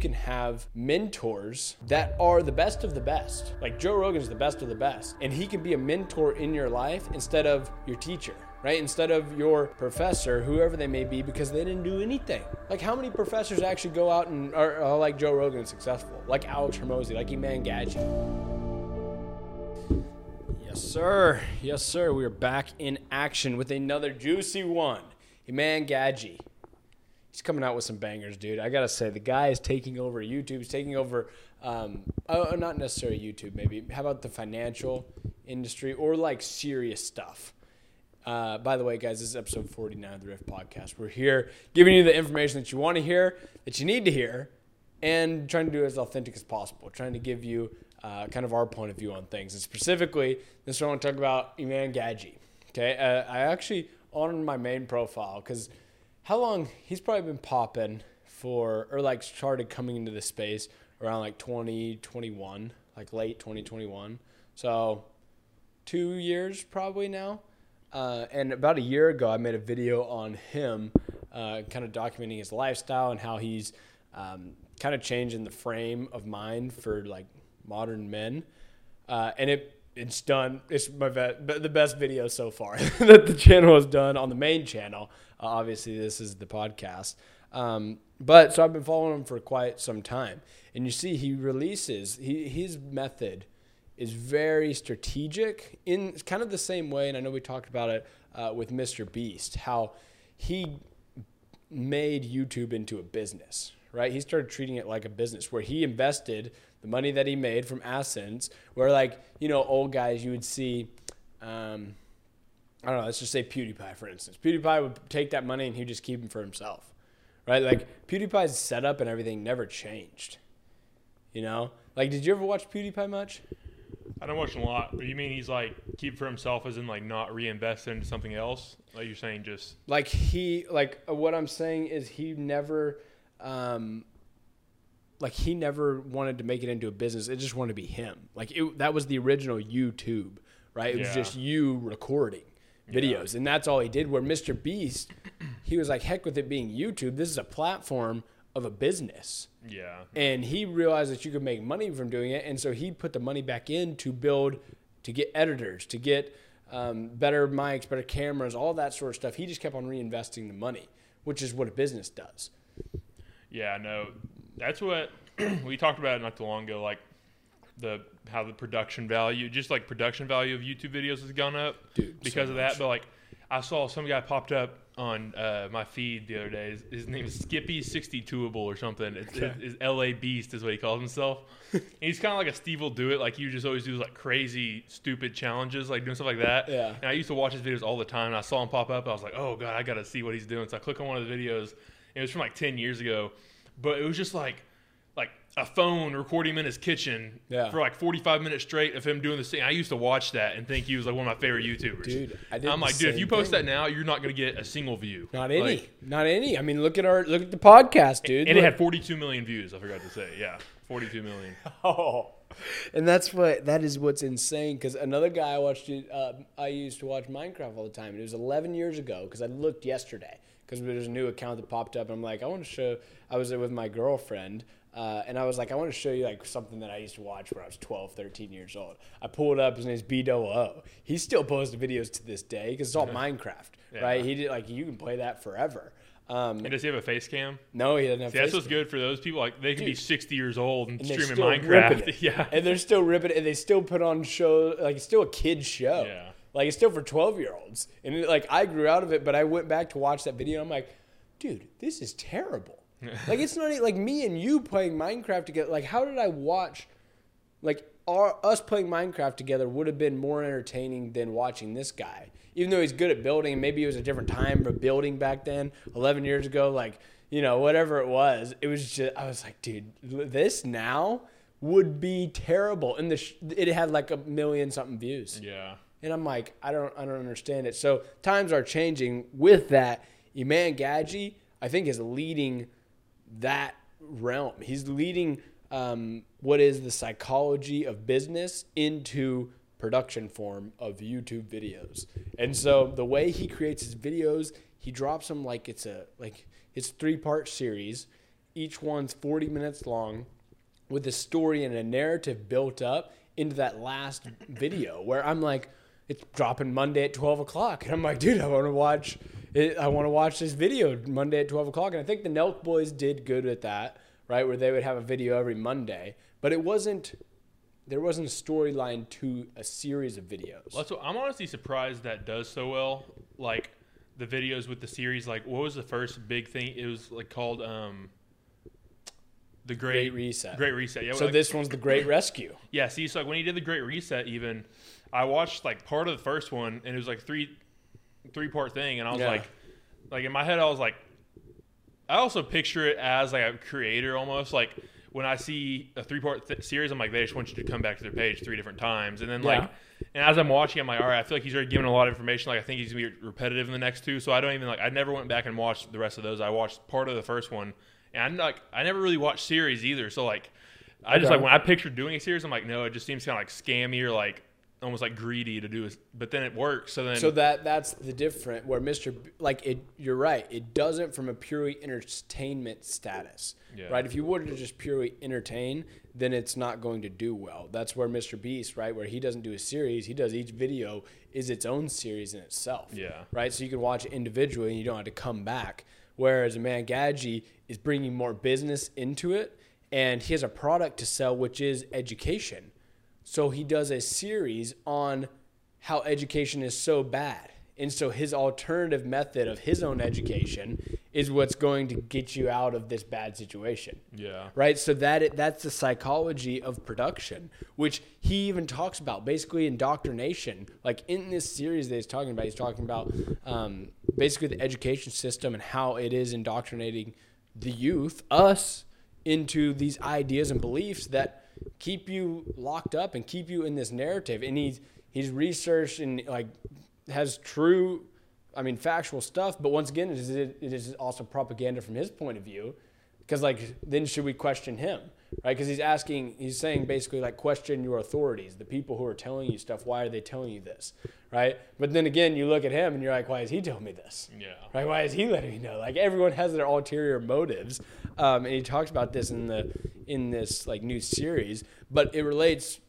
can have mentors that are the best of the best. Like Joe Rogan's the best of the best, and he can be a mentor in your life instead of your teacher right? Instead of your professor, whoever they may be, because they didn't do anything. Like, how many professors actually go out and are, are like Joe Rogan successful? Like Alex Hormozi, like Iman Gadzhi. Yes, sir. Yes, sir. We are back in action with another juicy one. Iman Gadzhi. He's coming out with some bangers, dude. I gotta say, the guy is taking over YouTube. He's taking over, um, oh, not necessarily YouTube, maybe. How about the financial industry or like serious stuff? Uh, by the way, guys, this is episode 49 of the Riff Podcast. We're here giving you the information that you want to hear, that you need to hear, and trying to do it as authentic as possible. Trying to give you uh, kind of our point of view on things. And specifically, this is what I want to talk about Iman Gadzhi. Okay, uh, I actually on my main profile because how long he's probably been popping for or like started coming into the space around like 2021, like late 2021. So two years probably now. Uh, and about a year ago, I made a video on him, uh, kind of documenting his lifestyle and how he's um, kind of changing the frame of mind for like modern men. Uh, and it it's done. It's my the best video so far that the channel has done on the main channel. Uh, obviously, this is the podcast. Um, but so I've been following him for quite some time, and you see he releases he, his method is very strategic in kind of the same way. And I know we talked about it uh, with Mr. Beast, how he made YouTube into a business, right? He started treating it like a business where he invested the money that he made from AdSense, where like, you know, old guys, you would see, um, I don't know, let's just say PewDiePie, for instance. PewDiePie would take that money and he'd just keep it for himself, right? Like PewDiePie's setup and everything never changed, you know? Like, did you ever watch PewDiePie much? I don't watch a lot, but you mean he's like keep for himself as in like not reinvest into something else? Like you're saying just like he like uh, what I'm saying is he never um like he never wanted to make it into a business. It just wanted to be him. Like it, that was the original YouTube, right? It yeah. was just you recording videos, yeah. and that's all he did. Where Mr. Beast, he was like, heck with it being YouTube. This is a platform of a business. Yeah. And he realized that you could make money from doing it, and so he put the money back in to build, to get editors, to get um, better mics, better cameras, all that sort of stuff. He just kept on reinvesting the money, which is what a business does. Yeah, no, that's what we talked about not too long ago. Like the how the production value, just like production value of YouTube videos has gone up Dude, because so of that. But like I saw some guy popped up on uh, my feed the other day. His, his name is Skippy Sixty Twoable or something. It's, okay. it's, it's L.A. Beast is what he calls himself. he's kind of like a SteveWillDoIt. Like you just always do like crazy, stupid challenges, like doing stuff like that. Yeah. And I used to watch his videos all the time. And I saw him pop up. I was like, oh god, I gotta see what he's doing. So I click on one of the videos. It was from like ten years ago, but it was just like like a phone recording him in his kitchen yeah. for like 45 minutes straight of him doing the thing. I used to watch that and think he was like one of my favorite YouTubers. Dude, I did I'm like, dude, if you post thing. that now, you're not going to get a single view. Not any. Like, not any. I mean, look at our look at the podcast, dude. And look. it had 42 million views. I forgot to say. Yeah, 42 million. oh. And that's what that is what's insane because another guy I watched it. Uh, I used to watch Minecraft all the time. It was 11 years ago because I looked yesterday because there's a new account that popped up. And I'm like, I want to show. I was with my girlfriend uh, and I was like, I want to show you like something that I used to watch when I was 12, 13 years old. I pulled up. His name's B O. He still posts videos to this day because it's all Minecraft, yeah. right? He did like you can play that forever. Um, and does he have a face cam? No, he doesn't have. See, that's what's good for those people. Like they can Dude. be sixty years old and, and streaming Minecraft. yeah, and they're still ripping it. And they still put on show like it's still a kid show. Yeah, like it's still for twelve year olds. And it, like I grew out of it, but I went back to watch that video. I'm like, dude, this is terrible like it's not like me and you playing Minecraft together. Like how did I watch like our us playing Minecraft together would have been more entertaining than watching this guy. Even though he's good at building, maybe it was a different time for building back then, 11 years ago, like, you know, whatever it was. It was just I was like, dude, this now would be terrible. And the sh- it had like a million something views. Yeah. And I'm like, I don't I don't understand it. So times are changing with that. Iman Gadzhi, I think, is leading that realm. He's leading um, what is the psychology of business into production form of YouTube videos. And so the way he creates his videos, he drops them like it's a like it's three part series, each one's 40 minutes long with a story and a narrative built up into that last video where I'm like, it's dropping Monday at 12 o'clock. And I'm like, dude, I want to watch it. I want to watch this video Monday at 12 o'clock. And I think the Nelk Boys did good at that, right? Where they would have a video every Monday, but it wasn't, there wasn't a storyline to a series of videos. Well, so I'm honestly surprised that does so well. Like the videos with the series, like what was the first big thing? It was like called um, the Great, Great Reset. Great Reset. Yeah. So like- this one's the Great Rescue. Yeah, see, so like when he did the Great Reset, even I watched like part of the first one, and it was like three, three part thing, and I was Yeah. like, like in my head, I was like, I also picture it as like a creator almost like when I see a three part th- series, I'm like, they just want you to come back to their page three different times, and then like, Yeah. and as I'm watching, I'm like, all right, I feel like he's already given a lot of information. Like I think he's gonna be repetitive in the next two, so I don't even like. I never went back and watched the rest of those. I watched part of the first one, and I'm like, I never really watched series either, so like. I just Okay. like when I pictured doing a series, I'm like, no, it just seems kind of like scammy or like almost like greedy to do it. But then it works. So then, So that that's the different where Mr. B- like it you're right. It doesn't from a purely entertainment status. Yeah. Right? If you were to just purely entertain, then it's not going to do well. That's where Mr. Beast, right, where he doesn't do a series, he does each video is its own series in itself. Yeah. Right? So you can watch it individually and you don't have to come back. Whereas Iman Gadzhi is bringing more business into it and he has a product to sell which is education. So he does a series on how education is so bad. And so his alternative method of his own education is what's going to get you out of this bad situation. yeah, Right? So that it, that's the psychology of production, which he even talks about basically indoctrination. Like in this series that he's talking about, he's talking about um, basically the education system and how it is indoctrinating the youth, us, into these ideas and beliefs that keep you locked up and keep you in this narrative. And he's he's researched and like has true, I mean, factual stuff. But once again, it is, it is also propaganda from his point of view. Because like, then should we question him, right? Because he's asking, he's saying basically like, question your authorities, the people who are telling you stuff. Why are they telling you this, right? But then again, you look at him and you're like, why is he telling me this? yeah, right? Why is he letting me know? Like everyone has their ulterior motives, um, and he talks about this in the in this like new series. But it relates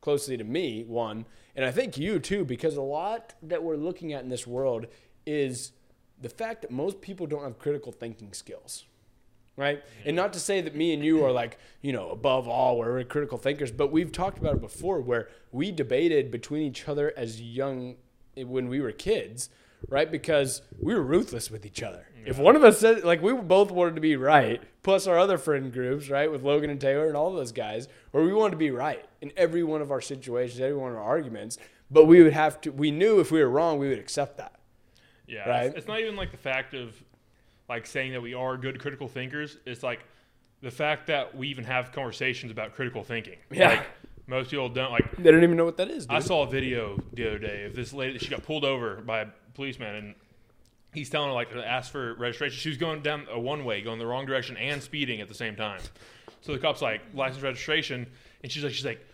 closely to me, one, and I think you too, because a lot that we're looking at in this world is the fact that most people don't have critical thinking skills. Right? And not to say that me and you are like, you know, above all, we're critical thinkers, but we've talked about it before where we debated between each other as young eh, when we were kids, right? Because we were ruthless with each other. Mm. If one of us said, like, we both wanted to be right, plus our other friend groups, right, with Logan and Taylor and all those guys, where we wanted to be right in every one of our situations, every one of our arguments, but we would have to, we knew if we were wrong, we would accept that. yeah. Right. It's, it's not even like the fact of like saying that we are good critical thinkers. It's like the fact that we even have conversations about critical thinking. Yeah. Like most people don't like. They don't even know what that is, dude. I saw a video the other day of this lady. She got pulled over by a policeman, and he's telling her like to ask for registration. She was going down a one way, going the wrong direction, and speeding at the same time. So the cop's like license registration, and she's like, she's like,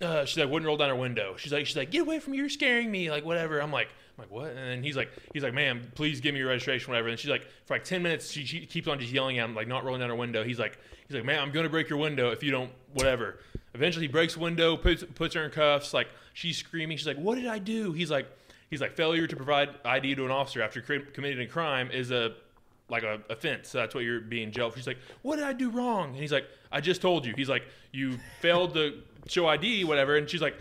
uh, she's like, wouldn't roll down her window. She's like, she's like, get away from me, you're scaring me, like whatever. I'm like, I'm like, what? And then he's like, he's like, ma'am, please give me your registration, whatever. And she's like, for like ten minutes, she, she keeps on just yelling at him, like not rolling down her window. He's like, he's like, man, I'm gonna break your window if you don't, whatever. Eventually, he breaks window, puts puts her in cuffs. Like she's screaming. She's like, what did I do? He's like, he's like, failure to provide ID to an officer after committing a crime is a like a offense. So that's what you're being jailed for. She's like, what did I do wrong? And he's like, I just told you. He's like, you failed to show ID, whatever. And she's like,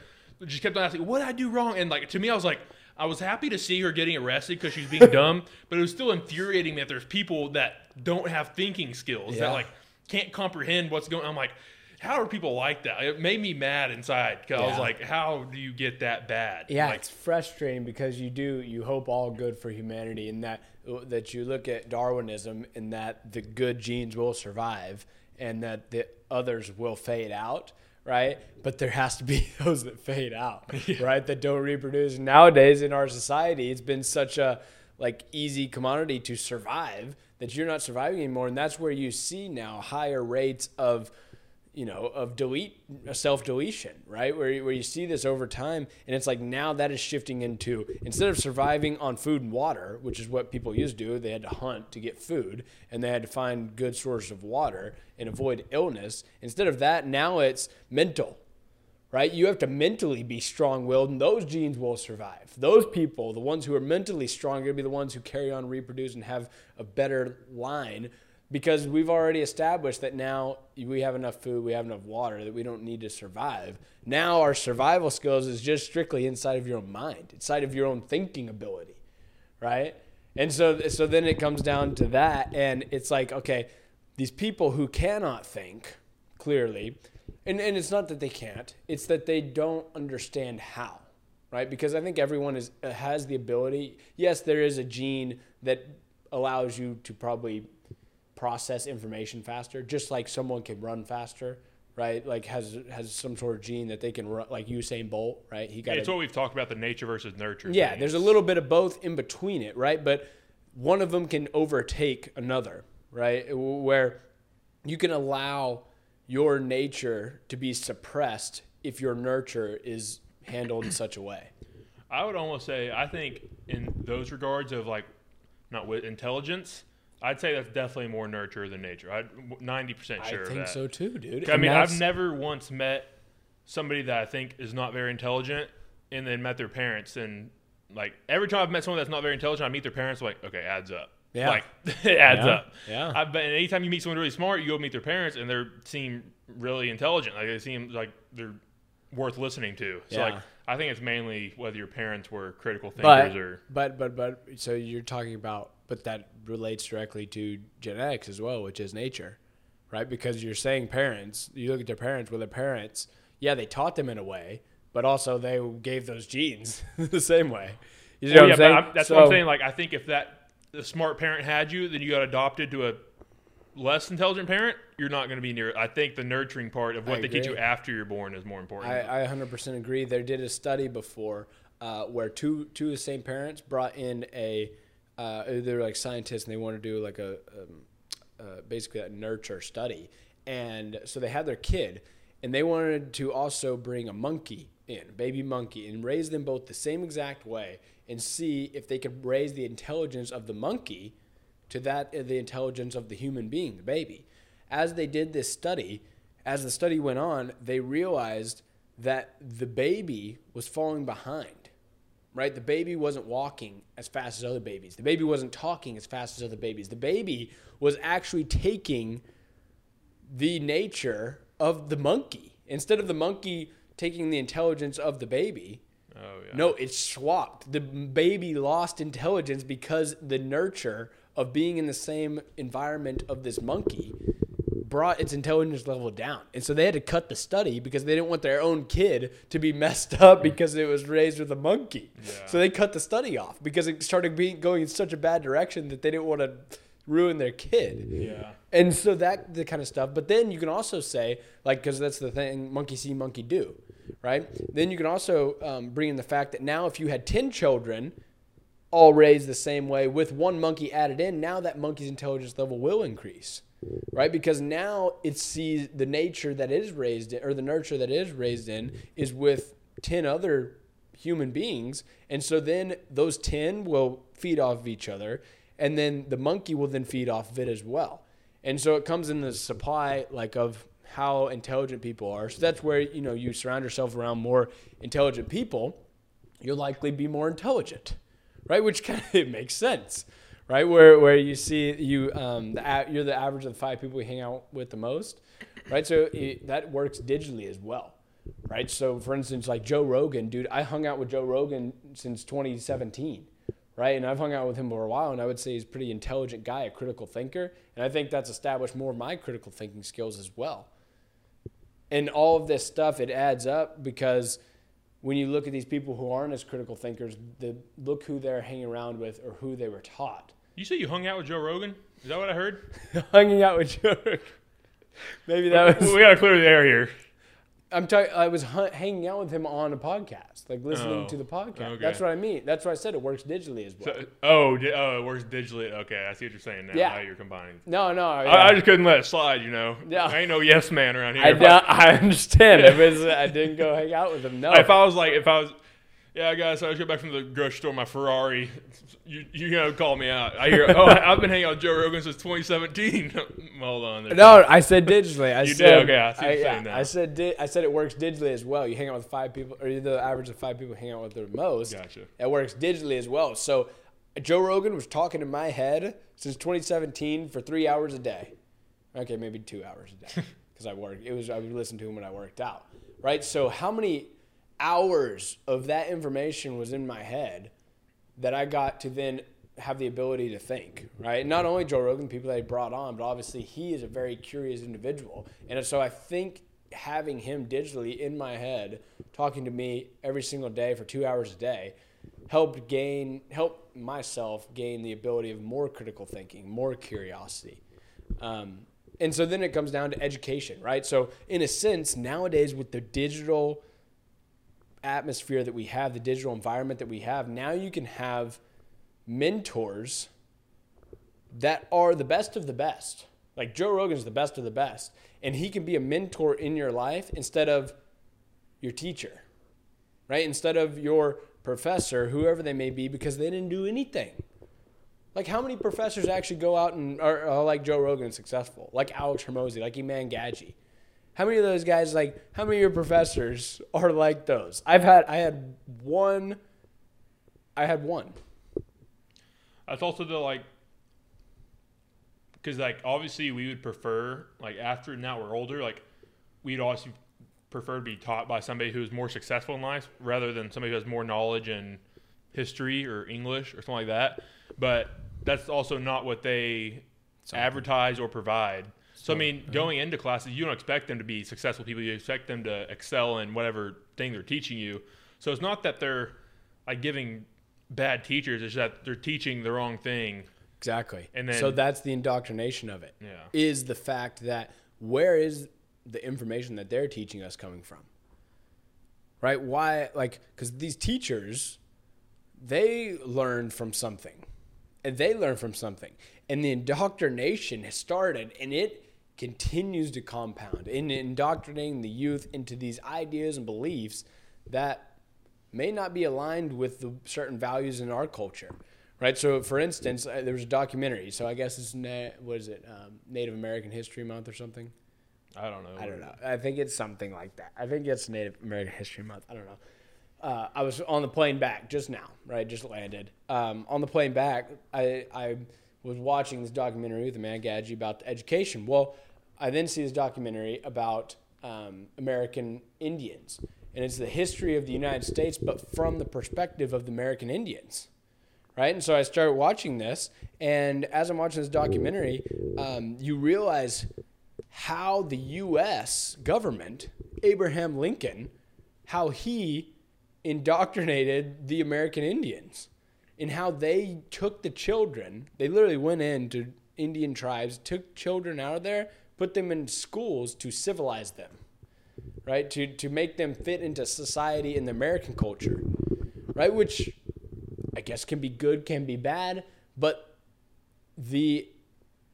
she kept on asking, what did I do wrong? And like to me, I was like, I was happy to see her getting arrested because she's being dumb, but it was still infuriating that there's people that don't have thinking skills Yeah. that like can't comprehend what's going. on. I'm like, how are people like that? It made me mad inside because I was like, how do you get that bad? Yeah, like, it's frustrating because you do you hope all good for humanity, and that that you look at Darwinism and that the good genes will survive, and that the others will fade out, right? But there has to be those that fade out, right? That don't reproduce. Nowadays in our society, it's been such a like easy commodity to survive that you're not surviving anymore, and that's where you see now higher rates of you know, of delete self deletion, right? Where you, where you see this over time, and it's like now that is shifting into instead of surviving on food and water, which is what people used to do, they had to hunt to get food, and they had to find good sources of water and avoid illness. Instead of that, now it's mental, right? You have to mentally be strong willed, and those genes will survive. Those people, the ones who are mentally strong, are going to be the ones who carry on, reproduce, and have a better line because we've already established that now we have enough food, we have enough water that we don't need to survive. Now our survival skills is just strictly inside of your own mind, inside of your own thinking ability, right? And so so then it comes down to that and it's like okay, these people who cannot think clearly, and and it's not that they can't, it's that they don't understand how, right? Because I think everyone is has the ability. Yes, there is a gene that allows you to probably process information faster, just like someone can run faster, right? Like has has some sort of gene that they can run, like Usain Bolt, right? He got. It's what we've talked about the nature versus nurture. Yeah, things. there's a little bit of both in between it, right? But one of them can overtake another, right? Where you can allow your nature to be suppressed if your nurture is handled in such a way. I would almost say I think in those regards of like not with intelligence I'd say that's definitely more nurture than nature. I'm 90% sure I think so too, dude. I mean, I've never once met somebody that I think is not very intelligent and then met their parents. And like every time I've met someone that's not very intelligent, I meet their parents, like, okay, adds up. Yeah. Like, it adds yeah. up. Yeah. I bet anytime you meet someone really smart, you go meet their parents and they seem really intelligent. Like, they seem like they're worth listening to. So, yeah. like, I think it's mainly whether your parents were critical thinkers but, or. But, but, but, so you're talking about but that relates directly to genetics as well, which is nature, right? Because you're saying parents, you look at their parents, well, their parents, yeah, they taught them in a way, but also they gave those genes the same way. You know well, yeah, I'm that's so, what I'm saying. Like, I think if that the smart parent had you, then you got adopted to a less intelligent parent, you're not going to be near. I think the nurturing part of what they teach you after you're born is more important. I, I 100% agree. They did a study before uh, where two two of the same parents brought in a uh, they're like scientists and they want to do like a um, uh, basically a nurture study. And so they had their kid, and they wanted to also bring a monkey in, baby monkey, and raise them both the same exact way, and see if they could raise the intelligence of the monkey to that of the intelligence of the human being, the baby. As they did this study, as the study went on, they realized that the baby was falling behind right? The baby wasn't walking as fast as other babies. The baby wasn't talking as fast as other babies. The baby was actually taking the nature of the monkey instead of the monkey taking the intelligence of the baby. Oh, yeah. No, it swapped. The baby lost intelligence because the nurture of being in the same environment of this monkey brought its intelligence level down. And so they had to cut the study because they didn't want their own kid to be messed up because it was raised with a monkey. Yeah. So they cut the study off because it started being going in such a bad direction that they didn't want to ruin their kid. Yeah. And so that the kind of stuff. But then you can also say like because that's the thing monkey see monkey do, right? Then you can also um, bring in the fact that now if you had 10 children all raised the same way with one monkey added in, now that monkey's intelligence level will increase right? Because now it sees the nature that is raised in, or the nurture that is raised in, is with 10 other human beings. And so then those 10 will feed off of each other. And then the monkey will then feed off of it as well. And so it comes in the supply, like, of how intelligent people are. So that's where, you know, you surround yourself around more intelligent people, you'll likely be more intelligent, right? Which kind of makes sense right? Where where you see you um, the, you're the average of the five people you hang out with the most, right? So it, that works digitally as well, right? So for instance, like Joe Rogan, dude, I hung out with Joe Rogan since 2017, right? And I've hung out with him for a while, and I would say he's a pretty intelligent guy, a critical thinker, and I think that's established more of my critical thinking skills as well. And all of this stuff, it adds up because when you look at these people who aren't as critical thinkers, the, look who they're hanging around with or who they were taught. You say you hung out with Joe Rogan? Is that what I heard? Hanging out with Joe Maybe that was. We got to clear the air here. I'm talking. I was hu- hanging out with him on a podcast, like listening Oh, to the podcast. okay. That's what I mean. That's what I said. It works digitally as well. So, oh, di- oh, it works digitally. Okay, I see what you're saying now. Yeah. How you're combining. no, no. I. I just couldn't let it slide, you know. Yeah. I ain't no yes man around here. I, If I understand. If it's, I didn't go hang out with him. No. if I was like, if I was, yeah, guys, I just got back from the grocery store, my Ferrari. You, you know, call me out. I hear, oh, I've been hanging out with Joe Rogan since 2017. Hold on. there. no, I said digitally. I You did? said Okay, I see you're saying now. I said di- I said it works digitally as well. You hang out with five people, or you, the average of five people hang out with the most. Gotcha. It works digitally as well. So Joe Rogan was talking in my head since 2017 for three hours a day. Okay, maybe two hours a day because I worked. It was I would listen to him when I worked out. Right. So how many hours of that information was in my head that I got to then have the ability to think, right? Not only Joe Rogan, people that he brought on, but obviously he is a very curious individual. And so I think having him digitally in my head, talking to me every single day for two hours a day, helped gain, help myself gain the ability of more critical thinking, more curiosity. Um, and so then it comes down to education, right? So in a sense, nowadays with the digital atmosphere that we have, the digital environment that we have, now you can have mentors that are the best of the best. Like Joe Rogan's the best of the best. And he can be a mentor in your life instead of your teacher, right? Instead of your professor, whoever they may be, because they didn't do anything. Like, how many professors actually go out and are, are like Joe Rogan successful? Like Alex Hormozi, like Iman Gadzhi. How many of those guys, like, how many of your professors are like those? I've had, I had one, I had one. That's also the like, because like obviously we would prefer like after now we're older like we'd also prefer to be taught by somebody who's more successful in life rather than somebody who has more knowledge in history or English or something like that. But that's also not what they advertise or provide. So I mean, uh-huh. going into classes, you don't expect them to be successful people. You expect them to excel in whatever thing they're teaching you. So it's not that they're like giving bad teachers; it's that they're teaching the wrong thing. Exactly. And then- so that's the indoctrination of it. Yeah. Is the fact that where is the information that they're teaching us coming from? Right? Why like cuz these teachers they learned from something. And they learned from something. And the indoctrination has started and it continues to compound in indoctrinating the youth into these ideas and beliefs that may not be aligned with the certain values in our culture, right? So, for instance, uh, there was a documentary. So I guess it's na- what is it, um, Native American History Month or something? I don't know. I don't know. I think it's something like that. I think it's Native American History Month. I don't know. Uh, I was on the plane back just now, right? Just landed. Um, on the plane back, I, I was watching this documentary with Iman Gadzhi about education. Well, I then see this documentary about um, American Indians, and it's the history of the United States, but from the perspective of the American Indians right? And so I started watching this, and as I'm watching this documentary, um, you realize how the U.S. government, Abraham Lincoln, how he indoctrinated the American Indians, and how they took the children. They literally went into Indian tribes, took children out of there, put them in schools to civilize them, right? To to make them fit into society and the American culture, right? Which I guess can be good, can be bad, but the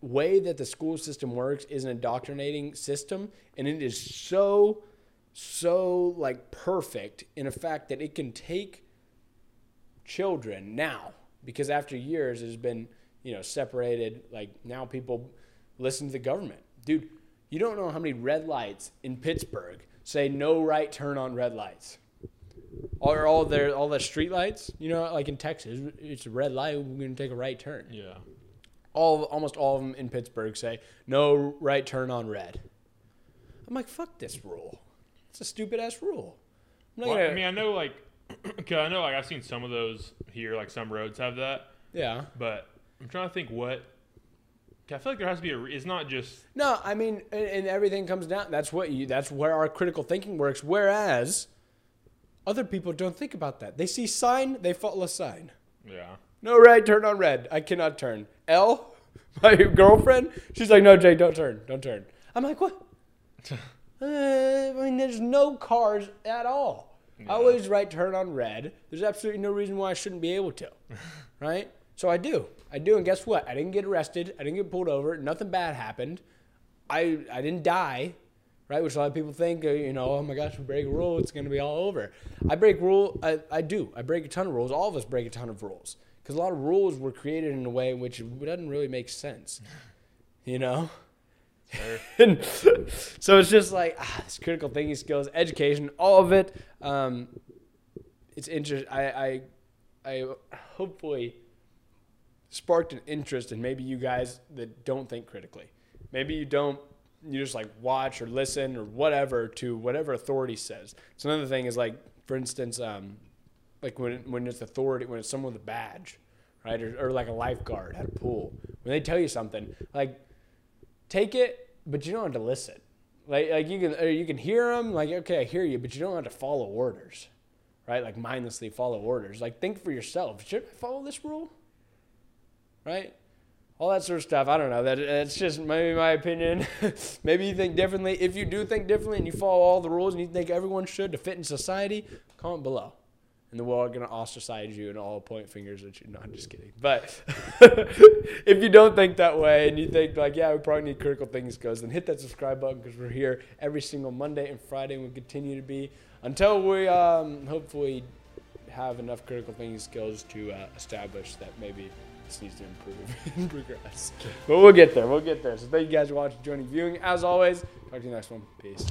way that the school system works is an indoctrinating system, and it is so, so like perfect in a fact that it can take children now because after years it has been you know separated like now people listen to the government. Dude you don't know how many red lights in pittsburgh say no right turn on red lights. Or all their all the street lights you know like in texas it's a red light we're going to take a right turn. Yeah. all almost all of them in pittsburgh say no right turn on red. I'm like fuck this rule. It's a stupid ass rule Well, gonna- I mean, I know like, cause I know like I've seen some of those here. Like some roads have that, yeah but I'm trying to think what. I feel like there has to be a. It's not just. No, I mean, and, and everything comes down. That's what you. That's where our critical thinking works. Whereas, other people don't think about that. They see sign, they follow a sign. Yeah. No red, turn on red. I cannot turn. L, my girlfriend, she's like, no, Jake, don't turn, don't turn. I'm like, what? Uh, I mean, there's no cars at all. I always right turn on red. There's absolutely no reason why I shouldn't be able to, right? So I do. I do, and guess what? I didn't get arrested. I didn't get pulled over. Nothing bad happened. I I didn't die, right? Which a lot of people think, uh, you know, oh my gosh, we break a rule, it's gonna be all over. I break rule. I, I do. I break a ton of rules. All of us break a ton of rules because a lot of rules were created in a way which doesn't really make sense, you know. And so it's just like ah, this critical thinking skills, education, all of it. Um, it's interest. I, I, I hopefully sparked an interest in maybe you guys that don't think critically. Maybe you don't. You just like watch or listen or whatever to whatever authority says. So another thing is like, for instance, um, like when when it's authority, when it's someone with a badge, right, or, or like a lifeguard at a pool, when they tell you something, like take it, but you don't have to listen. Like, like you can uh, you can hear them, like okay, I hear you, but you don't have to follow orders, right? Like mindlessly follow orders. Like think for yourself. Should I follow this rule? Right? All that sort of stuff. I don't know. That that's just maybe my opinion. maybe you think differently. If you do think differently and you follow all the rules and you think everyone should to fit in society, comment below and the world are going to ostracize you and all point fingers at you. No, I'm just kidding. But if you don't think that way and you think like, yeah, we probably need critical thinking skills, then hit that subscribe button because we're here every single Monday and Friday and we continue to be until we um, hopefully have enough critical thinking skills to uh, establish that maybe this needs to improve and progress. But we'll get there. We'll get there. So thank you guys for watching, joining, viewing. As always, talk to you next one. Peace.